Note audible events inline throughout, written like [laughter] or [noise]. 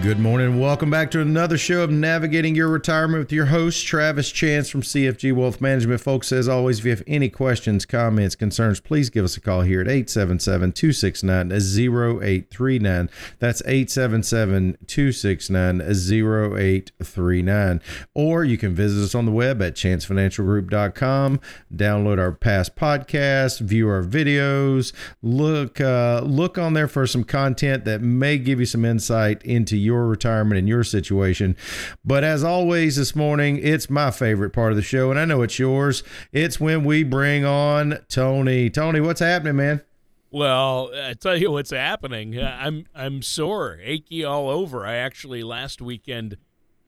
Good morning and welcome back to another show of Navigating Your Retirement with your host, Travis Chance from CFG Wealth Management. Folks, as always, if you have any questions, comments, concerns, please give us a call here at 877 269 0839. That's 877 269 0839. Or you can visit us on the web at chancefinancialgroup.com, download our past podcasts, view our videos, look, uh, look on there for some content that may give you some insight into your retirement and your situation. But as always, this morning, it's my favorite part of the show, and I know it's yours. It's when we bring on Tony. Tony, what's happening, man? Well, I tell you what's happening. I'm I'm sore, achy all over. I actually last weekend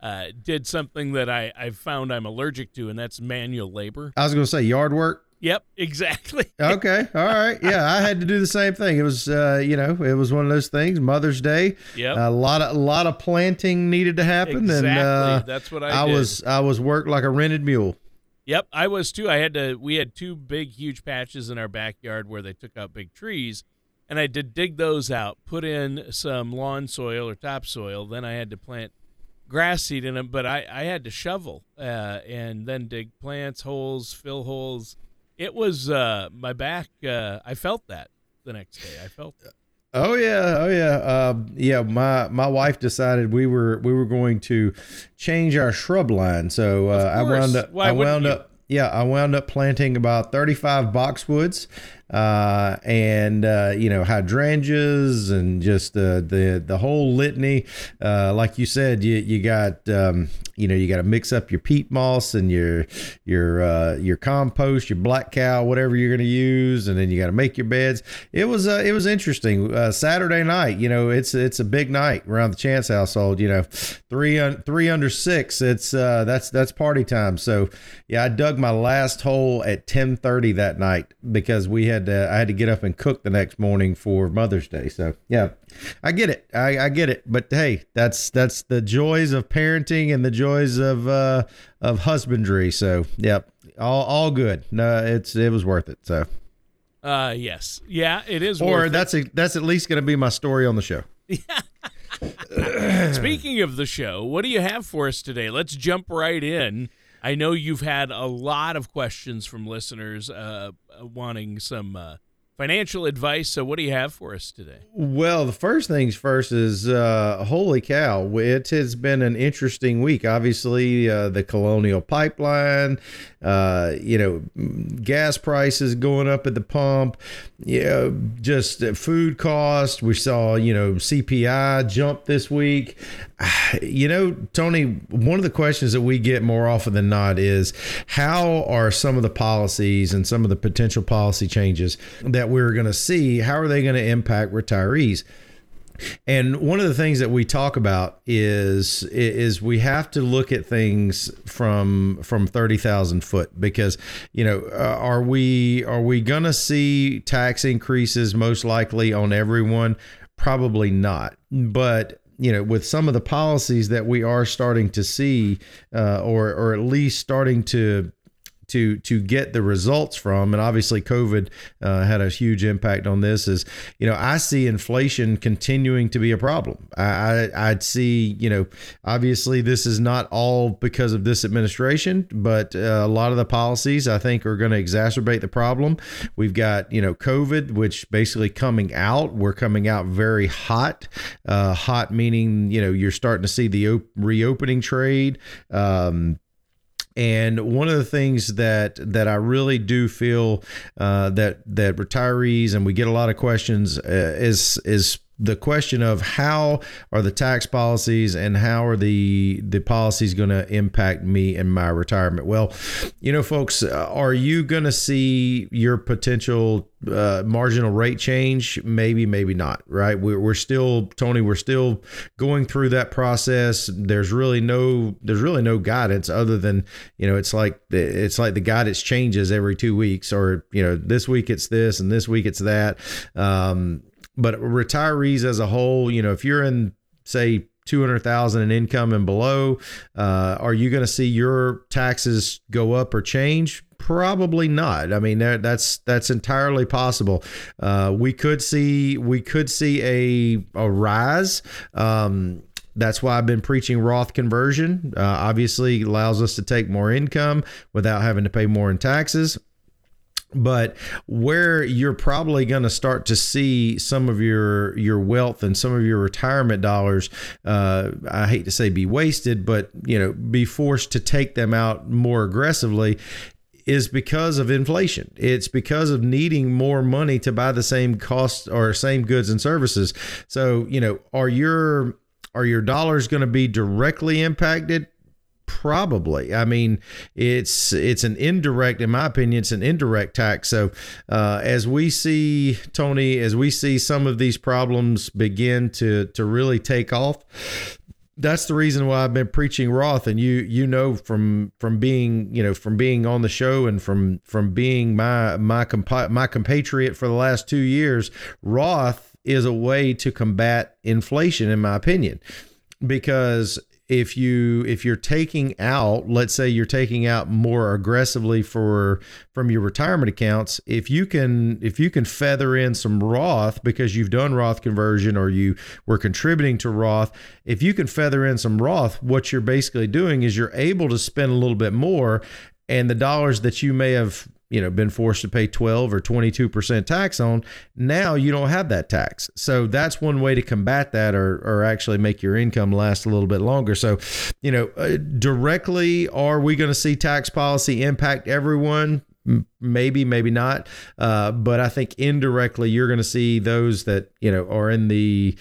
uh, did something that I I found I'm allergic to, and that's manual labor. I was going to say yard work. Yep, exactly. [laughs] okay, all right. Yeah, I had to do the same thing. It was, uh, you know, it was one of those things. Mother's Day. Yep. A lot of a lot of planting needed to happen, exactly. and uh, that's what I. I did. was I was worked like a rented mule. Yep, I was too. I had to. We had two big, huge patches in our backyard where they took out big trees, and I had to dig those out, put in some lawn soil or topsoil. Then I had to plant grass seed in them, but I I had to shovel uh, and then dig plants, holes, fill holes it was uh, my back. Uh, I felt that the next day. I felt that. Oh yeah, oh yeah, uh, yeah. My my wife decided we were we were going to change our shrub line, so uh, I wound up. Why I wound you? up. Yeah, I wound up planting about thirty five boxwoods, uh, and uh, you know hydrangeas and just the the the whole litany. Uh, like you said, you you got um, you know you got to mix up your peat moss and your your uh, your compost, your black cow, whatever you're going to use, and then you got to make your beds. It was uh, it was interesting. Saturday night, you know, it's it's a big night around the Chance household. You know, three un, three under six. It's uh, that's that's party time. So yeah, I dug my last hole at ten thirty that night because we had to, I had to get up and cook the next morning for Mother's Day. So yeah, I get it. I, I get it. But hey, that's that's the joys of parenting and the joys of uh, of husbandry. So yep, all all good. No, it's it was worth it. So. Uh yes, yeah, it is. Or worth that's a, that's at least going to be my story on the show. [laughs] Speaking of the show, what do you have for us today? Let's jump right in. I know you've had a lot of questions from listeners uh, wanting some uh, financial advice. So, what do you have for us today? Well, the first things first is uh, holy cow! It has been an interesting week. Obviously, uh, the Colonial Pipeline, uh, you know, gas prices going up at the pump, you know, just food costs. We saw, you know, CPI jump this week. [sighs] You know, Tony, one of the questions that we get more often than not is how are some of the policies and some of the potential policy changes that we're going to see, how are they going to impact retirees? And one of the things that we talk about is is we have to look at things from from thirty thousand foot because you know uh, are we are we gonna see tax increases most likely on everyone? Probably not, but you know, with some of the policies that we are starting to see, uh, or or at least starting to to to get the results from and obviously covid uh, had a huge impact on this is you know i see inflation continuing to be a problem. I, I i'd see you know obviously this is not all because of this administration but uh, a lot of the policies i think are going to exacerbate the problem. We've got you know covid which basically coming out we're coming out very hot. Uh, hot meaning you know you're starting to see the op- reopening trade. Um, and one of the things that that I really do feel uh, that that retirees and we get a lot of questions uh, is is the question of how are the tax policies and how are the the policies going to impact me and my retirement? Well you know folks uh, are you going to see your potential uh, marginal rate change? Maybe maybe not right? We're, we're still tony we're still going through that process. There's really no there's really no guidance other than you know it's like the, it's like the guidance changes every two weeks or you know this week it's this and this week it's that. Um, but retirees as a whole, you know, if you're in say 200,000 in income and below, uh, are you going to see your taxes go up or change? Probably not. I mean, that's that's entirely possible. Uh, we could see we could see a a rise. Um, that's why I've been preaching Roth conversion. Uh, obviously, allows us to take more income without having to pay more in taxes but where you're probably going to start to see some of your your wealth and some of your retirement dollars uh, i hate to say be wasted but you know be forced to take them out more aggressively is because of inflation. It's because of needing more money to buy the same cost or same goods and services. So, you know, are your are your dollars going to be directly impacted? Probably. I mean, it's it's an indirect, in my opinion, it's an indirect tax. So uh, as we see Tony, as we see some of these problems begin to to really take off, that's the reason why I've been preaching Roth, and you you know from from being you know from being on the show and from from being my my compa- my compatriot for the last two years, Roth is a way to combat inflation, in my opinion, because if you if you're taking out let's say you're taking out more aggressively for from your retirement accounts if you can if you can feather in some roth because you've done roth conversion or you were contributing to roth if you can feather in some roth what you're basically doing is you're able to spend a little bit more and the dollars that you may have you know been forced to pay 12 or 22% tax on now you don't have that tax. So that's one way to combat that or, or actually make your income last a little bit longer. So you know uh, directly are we going to see tax policy impact everyone? Maybe maybe not. Uh, but i think indirectly you're going to see those that you know are in the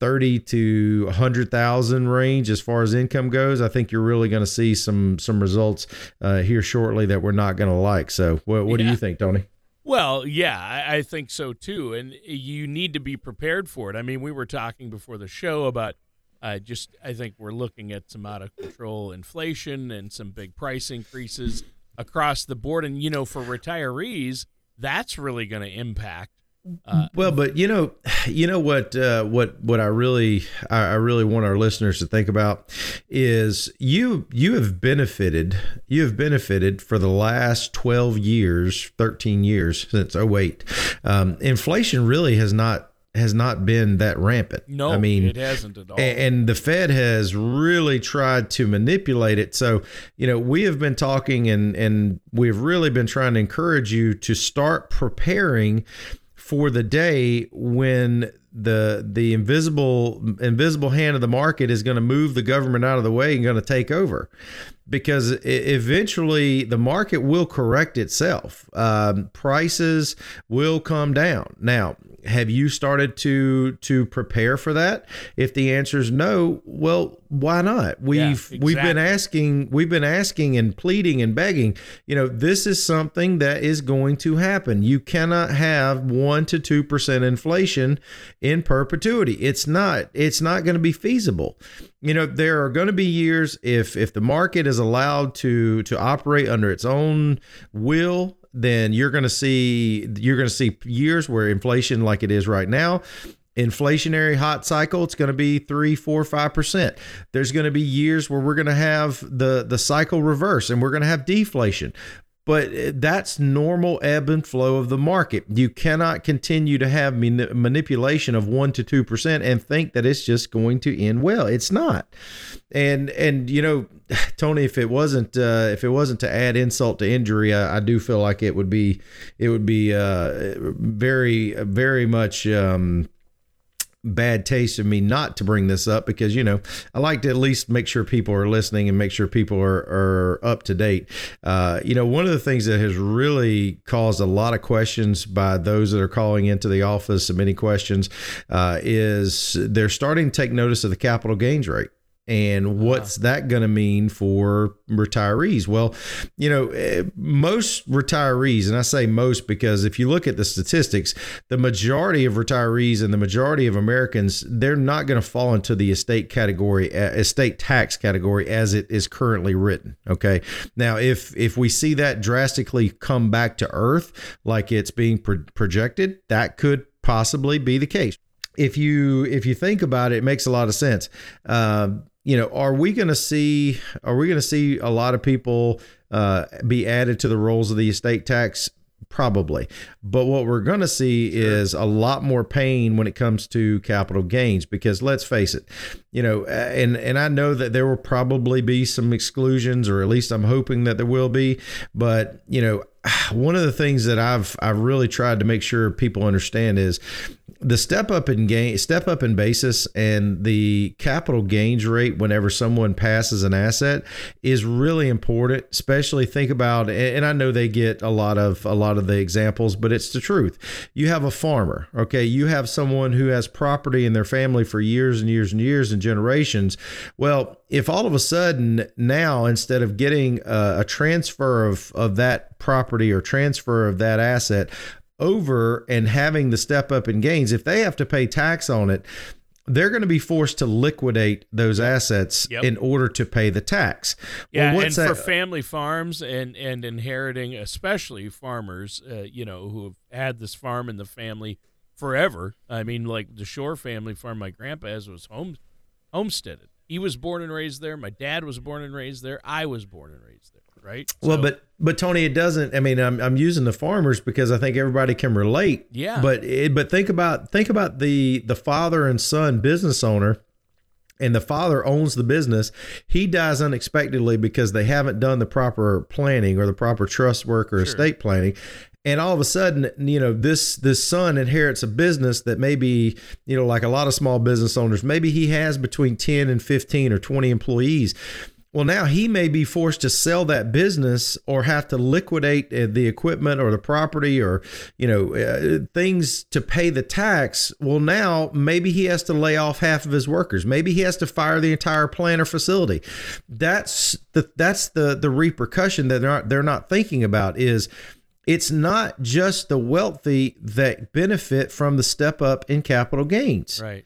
30 to 100,000 range as far as income goes, I think you're really going to see some some results uh, here shortly that we're not going to like. So, what, what yeah. do you think, Tony? Well, yeah, I, I think so too. And you need to be prepared for it. I mean, we were talking before the show about uh, just, I think we're looking at some out of control inflation and some big price increases across the board. And, you know, for retirees, that's really going to impact uh, well, but you know, you know what, uh, what, what I really, I, really want our listeners to think about is you, you have benefited, you have benefited for the last 12 years, 13 years since 08. Um, inflation really has not has not been that rampant. No, I mean it hasn't at all. And the Fed has really tried to manipulate it. So, you know, we have been talking and and we've really been trying to encourage you to start preparing for the day when the the invisible invisible hand of the market is going to move the government out of the way and going to take over. Because eventually the market will correct itself. Um, prices will come down. Now have you started to to prepare for that? If the answer is no well why not? We've yeah, exactly. we've been asking we've been asking and pleading and begging. You know this is something that is going to happen. You cannot have 1 to 2% inflation in perpetuity. It's not it's not going to be feasible. You know there are going to be years if if the market is allowed to to operate under its own will then you're going to see you're going to see years where inflation like it is right now inflationary hot cycle it's going to be three four five percent. There's going to be years where we're going to have the the cycle reverse and we're going to have deflation but that's normal ebb and flow of the market. You cannot continue to have manipulation of 1 to 2% and think that it's just going to end well. It's not. And and you know, [sighs] Tony, if it wasn't uh, if it wasn't to add insult to injury, I, I, do feel like it would be it would be uh, very very much um, bad taste of me not to bring this up because you know I like to at least make sure people are listening and make sure people are, are up to date. Uh, you know, one of the things that has really caused a lot of questions by those that are calling into the office, many questions, uh, is they're starting to take notice of the capital gains rate and what's that going to mean for retirees? Well you know eh, most retirees and i say most because if you look at the statistics the majority of retirees and the majority of americans they're not going to fall into the estate category eh, estate tax category as it is currently written okay? Now if if we see that drastically come back to earth like it's being pro- projected that could possibly be the case. If you if you think about it, it makes a lot of sense. Uh, you know, are we going to see are we going to see a lot of people uh, be added to the rolls of the estate tax? Probably, but what we're going to see sure. is a lot more pain when it comes to capital gains because let's face it, you know, and and I know that there will probably be some exclusions, or at least I'm hoping that there will be. But you know, [sighs] one of the things that I've I've really tried to make sure people understand is the step up in gain step up in basis and the capital gains rate whenever someone passes an asset is really important especially think about and I know they get a lot of a lot of the examples but it's the truth. You have a farmer okay? You have someone who has property in their family for years and years and years and generations. Well if all of a sudden now instead of getting a, a transfer of of that property or transfer of that asset over and having the step up in gains, if they have to pay tax on it, they're going to be forced to liquidate those assets yep. in order to pay the tax. Yeah, well, and that? for family farms and and inheriting, especially farmers, uh, you know, who have had this farm in the family forever. I mean, like the Shore family farm my grandpa has was home homesteaded. He was born and raised there. My dad was born and raised there. I was born and raised there right? Well, but but Tony, it doesn't. I mean, I'm I'm using the farmers because I think everybody can relate. Yeah. But it, but think about think about the the father and son business owner. And the father owns the business. He dies unexpectedly because they haven't done the proper planning or the proper trust work or sure. estate planning and all of a sudden you know this this son inherits a business that maybe you know like a lot of small business owners maybe he has between 10 and 15 or 20 employees well, now he may be forced to sell that business or have to liquidate uh, the equipment or the property or, you know, uh, things to pay the tax. Well, now maybe he has to lay off half of his workers. Maybe he has to fire the entire plant or facility. That's the that's the the repercussion that they're not, they're not thinking about is it's not just the wealthy that benefit from the step up in capital gains. Right.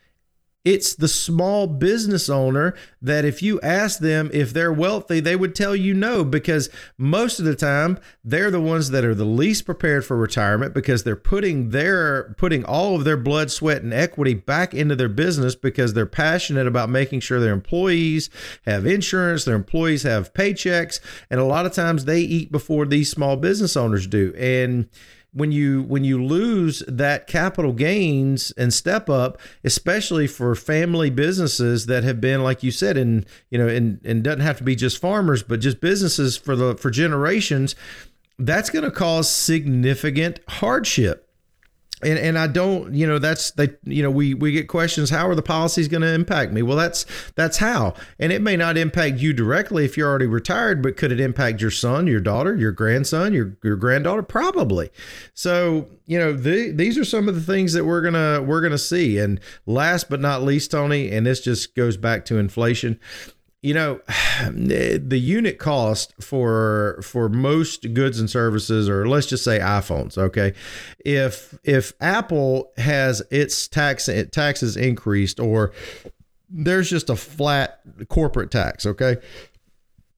It's the small business owner that if you ask them if they're wealthy, they would tell you no, because most of the time they're the ones that are the least prepared for retirement because they're putting their putting all of their blood, sweat, and equity back into their business because they're passionate about making sure their employees have insurance, their employees have paychecks, and a lot of times they eat before these small business owners do. And when you when you lose that capital gains and step up especially for family businesses that have been like you said and you know and and doesn't have to be just farmers but just businesses for the for generations that's going to cause significant hardship and and I don't, you know, that's they, you know, we we get questions. How are the policies going to impact me? Well, that's that's how, and it may not impact you directly if you're already retired, but could it impact your son, your daughter, your grandson, your your granddaughter? Probably. So you know, the, these are some of the things that we're gonna we're gonna see. And last but not least, Tony, and this just goes back to inflation you know [sighs] the unit cost for for most goods and services or let's just say iPhones okay? If if Apple has its tax taxes increased or there's just a flat corporate tax okay?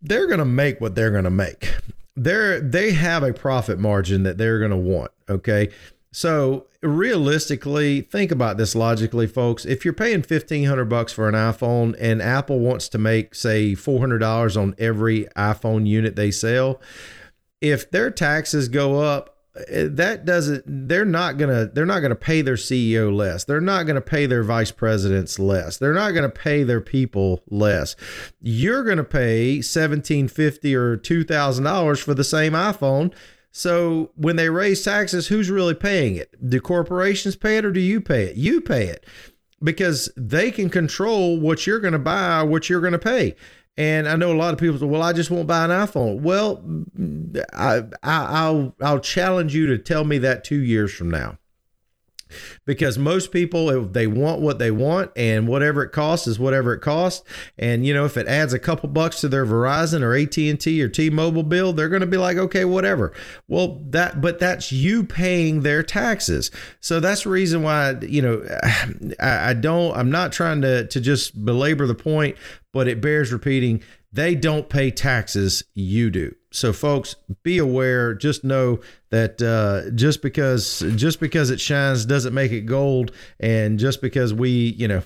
They're going to make what they're going to make. They're they have a profit margin that they're going to want okay? So realistically, think about this logically, folks. If you're paying fifteen hundred bucks for an iPhone and Apple wants to make say four hundred dollars on every iPhone unit they sell, if their taxes go up, eh, that doesn't. They're not gonna. They're not gonna pay their CEO less. They're not gonna pay their vice presidents less. They're not gonna pay their people less. You're gonna pay seventeen fifty or two thousand dollars for the same iPhone so when they raise taxes, who's really paying it? Do corporations pay it or do you pay it? You pay it. because they can control what you're going to buy, what you're going to pay. And I know a lot of people say, "Well, I just won't buy an iPhone." Well, I, I, will I'll challenge you to tell me that two years from now because most people they want what they want and whatever it costs is whatever it costs. And you know if it adds a couple bucks to their Verizon or AT&T or T-Mobile bill they're going to be like okay whatever. Well that but that's you paying their taxes. So that's the reason why you know [sighs] I, I don't I'm not trying to to just belabor the point but it bears repeating they don't pay taxes you do so folks be aware just know that uh, just because just because it shines doesn't make it gold, and just because we, you know,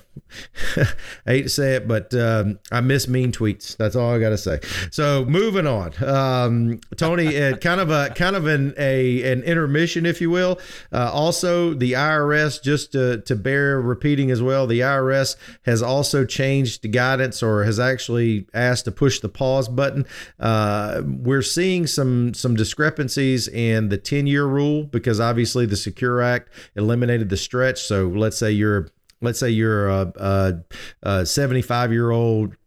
I [laughs] hate to say it, but um, I miss mean tweets. That's all I got to say. So moving on, um, Tony, uh, [laughs] kind of a kind of an a an intermission, if you will. Uh, also, the IRS, just to, to bear repeating as well, the IRS has also changed the guidance or has actually asked to push the pause button. Uh, we're seeing some some discrepancies in the 10 year rule because obviously the Secure Act eliminated the stretch. So let's say you're let's say you're a, a 75 year old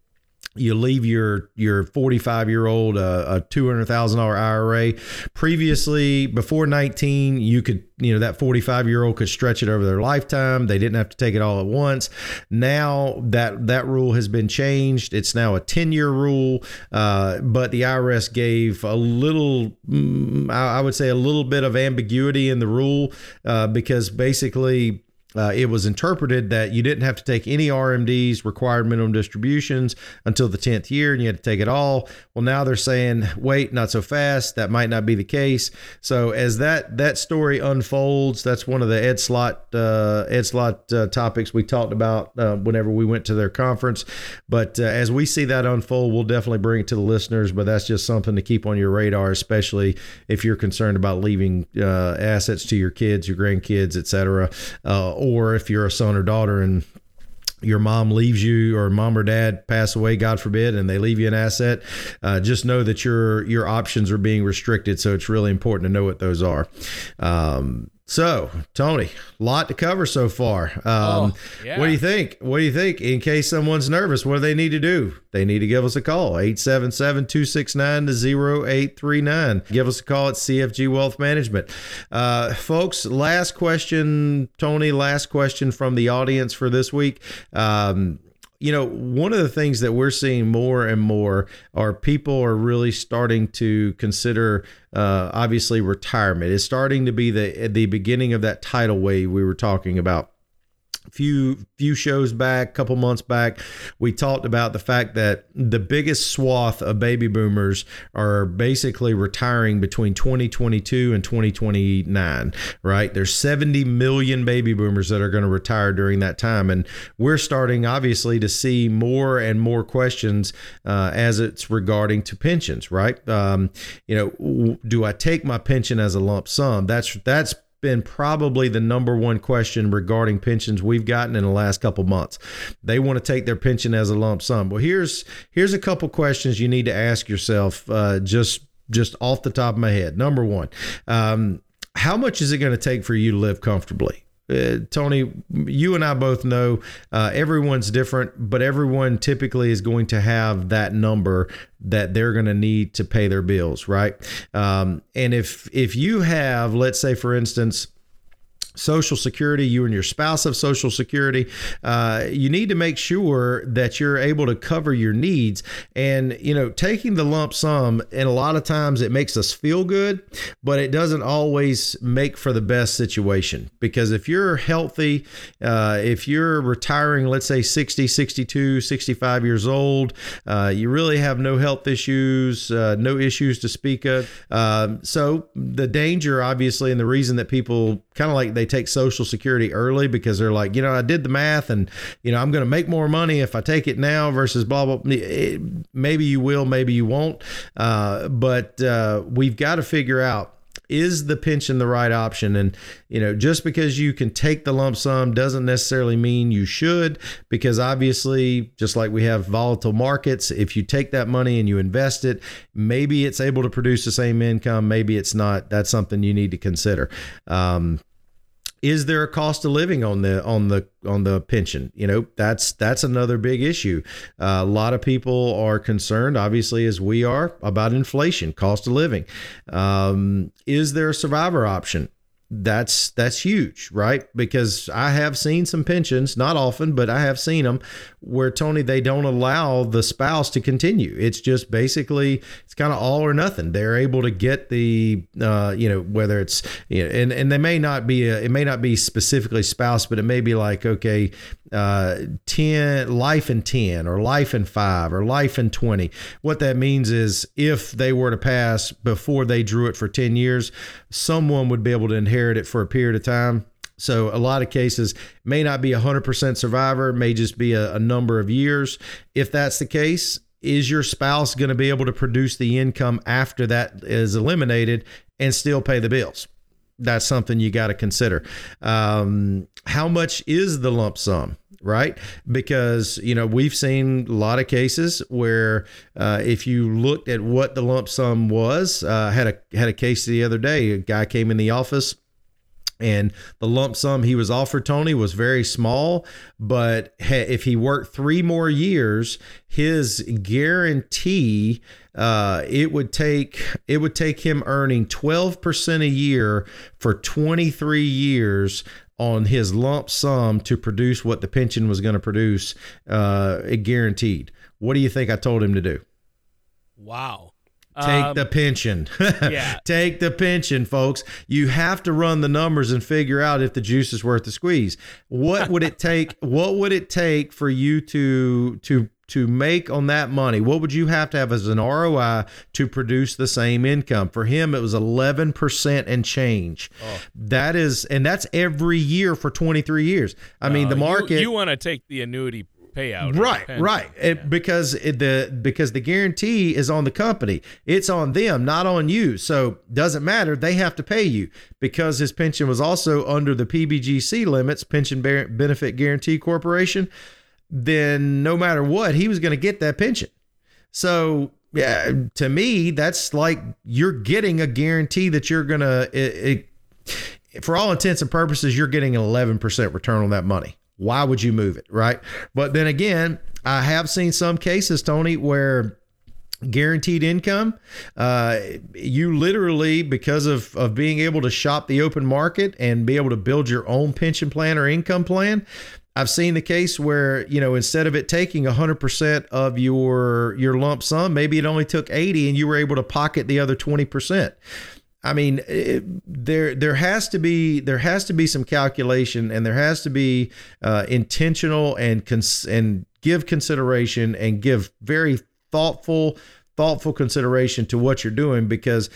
you leave your your 45 year old uh, a $200,000 IRA previously before 19 you could you know that 45 year old could stretch it over their lifetime. They didn't have to take it all at once. Now that that rule has been changed. It's now a 10 year rule uh, but the IRS gave a little mm, I would say a little bit of ambiguity in the rule uh, because basically uh, it was interpreted that you didn't have to take any RMDs, required minimum distributions, until the 10th year, and you had to take it all. Well, now they're saying, wait, not so fast. That might not be the case. So as that that story unfolds, that's one of the Ed Slott uh, Ed Slott uh, topics we talked about uh, whenever we went to their conference. But uh, as we see that unfold, we'll definitely bring it to the listeners. But that's just something to keep on your radar, especially if you're concerned about leaving uh, assets to your kids, your grandkids, et etc or if you're a son or daughter and your mom leaves you or mom or dad pass away god forbid and they leave you an asset uh, just know that your your options are being restricted. So it's really important to know what those are. Um, so, Tony, lot to cover so far. Um, oh, yeah. What do you think? What do you think? In case someone's nervous, what do they need to do? They need to give us a call, 877 269 0839. Give us a call at CFG Wealth Management. Uh, folks, last question, Tony, last question from the audience for this week. Um, you know, one of the things that we're seeing more and more are people are really starting to consider, uh, obviously, retirement. It's starting to be the the beginning of that tidal wave we were talking about few few shows back, a couple months back, we talked about the fact that the biggest swath of baby boomers are basically retiring between 2022 and 2029, right? There's 70 million baby boomers that are going to retire during that time and we're starting obviously to see more and more questions uh, as it's regarding to pensions, right? Um, you know, do I take my pension as a lump sum? That's that's been probably the number one question regarding pensions we've gotten in the last couple months. They want to take their pension as a lump sum. Well, here's here's a couple questions you need to ask yourself uh, just just off the top of my head. Number one, um, how much is it going to take for you to live comfortably? Uh, Tony, you and I both know uh, everyone's different, but everyone typically is going to have that number that they're going to need to pay their bills, right? Um, and if if you have, let's say, for instance, Social Security, you and your spouse have Social Security. Uh, you need to make sure that you're able to cover your needs. And, you know, taking the lump sum, and a lot of times it makes us feel good, but it doesn't always make for the best situation. Because if you're healthy, uh, if you're retiring, let's say 60, 62, 65 years old, uh, you really have no health issues, uh, no issues to speak of. Um, so the danger, obviously, and the reason that people kind of like they take Social Security early because they're like, you know, I did the math and, you know, I'm going to make more money if I take it now versus blah, blah. It, maybe you will, maybe you won't. Uh, but uh, we've got to figure out is the pension the right option and you know just because you can take the lump sum doesn't necessarily mean you should because obviously just like we have volatile markets if you take that money and you invest it maybe it's able to produce the same income maybe it's not that's something you need to consider um, is there a cost of living on the on the on the pension? You know that's that's another big issue. Uh, a lot of people are concerned obviously as we are about inflation cost of living. Um, is there a survivor option? That's that's huge, right? Because I have seen some pensions, not often, but I have seen them where Tony they don't allow the spouse to continue. It's just basically it's kind of all or nothing. They're able to get the uh, you know whether it's you know, and and they may not be a, it may not be specifically spouse, but it may be like okay, uh, 10 life in 10 or life in 5 or life in 20 what that means is if they were to pass before they drew it for 10 years someone would be able to inherit it for a period of time so a lot of cases may not be a 100% survivor may just be a, a number of years if that's the case is your spouse going to be able to produce the income after that is eliminated and still pay the bills that's something you got to consider. Um, how much is the lump sum? Right, because you know we've seen a lot of cases where uh, if you looked at what the lump sum was, uh, had a had a case the other day. A guy came in the office and the lump sum he was offered Tony was very small. But if he worked 3 more years his guarantee uh, it would take it would take him earning 12% a year for 23 years on his lump sum to produce what the pension was going to produce uh, guaranteed. What do you think I told him to do? Wow Take um, the pension. [laughs] yeah. Take the pension, folks. You have to run the numbers and figure out if the juice is worth the squeeze. What would it take? [laughs] what would it take for you to to to make on that money? What would you have to have as an ROI to produce the same income? For him, it was 11% and change. Oh. That is, and that's every year for 23 years. I uh, mean, the market. You, you want to take the annuity payout. Right, right. It, because it, the because the guarantee is on the company. It's on them, not on you. So doesn't matter. They have to pay you because his pension was also under the PBGC limits, Pension Benefit Guarantee Corporation. Then no matter what, he was going to get that pension. So yeah, to me, that's like you're getting a guarantee that you're. It, it, for all intents and purposes, you're getting an 11% return on that money. Why would you move it? Right. But then again, I have seen some cases, Tony, where guaranteed income uh, you literally because of, of being able to shop the open market and be able to build your own pension plan or income plan I've seen the case where you know instead of it taking 100% of your your lump sum maybe it only took 80 and you were able to pocket the other 20% I mean, it, there there has to be there has to be some calculation, and there has to be uh, intentional and cons- and give consideration and give very thoughtful thoughtful consideration to what you're doing because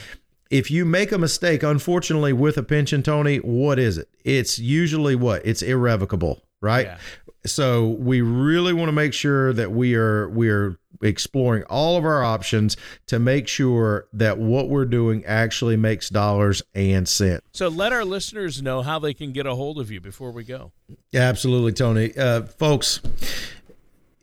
if you make a mistake, unfortunately, with a pension, Tony, what is it? It's usually what? It's irrevocable, right? Yeah. So we really want to make sure that we are we are exploring all of our options to make sure that what we're doing actually makes dollars and cents. So let our listeners know how they can get a hold of you before we go. Absolutely, Tony. Uh, folks,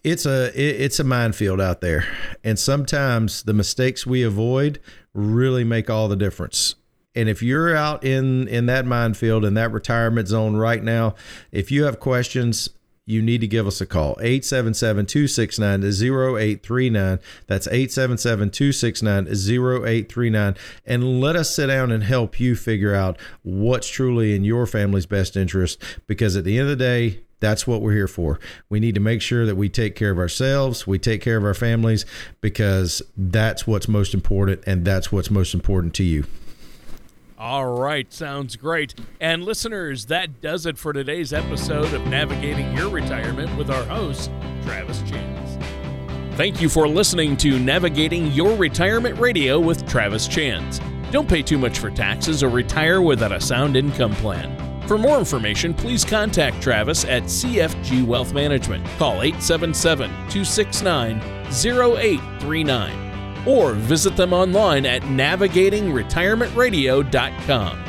it's a it, it's a minefield out there, and sometimes the mistakes we avoid really make all the difference. And if you're out in in that minefield in that retirement zone right now, if you have questions, you need to give us a call 877-269-0839 that's 877-269-0839 and let us sit down and help you figure out what's truly in your family's best interest because at the end of the day that's what we're here for. We need to make sure that we take care of ourselves, we take care of our families because that's what's most important and that's what's most important to you. All right, sounds great. And listeners, that does it for today's episode of Navigating Your Retirement with our host, Travis Chance. Thank you for listening to Navigating Your Retirement Radio with Travis Chance. Don't pay too much for taxes or retire without a sound income plan. For more information, please contact Travis at CFG Wealth Management. Call 877 269 0839 or visit them online at navigatingretirementradio.com.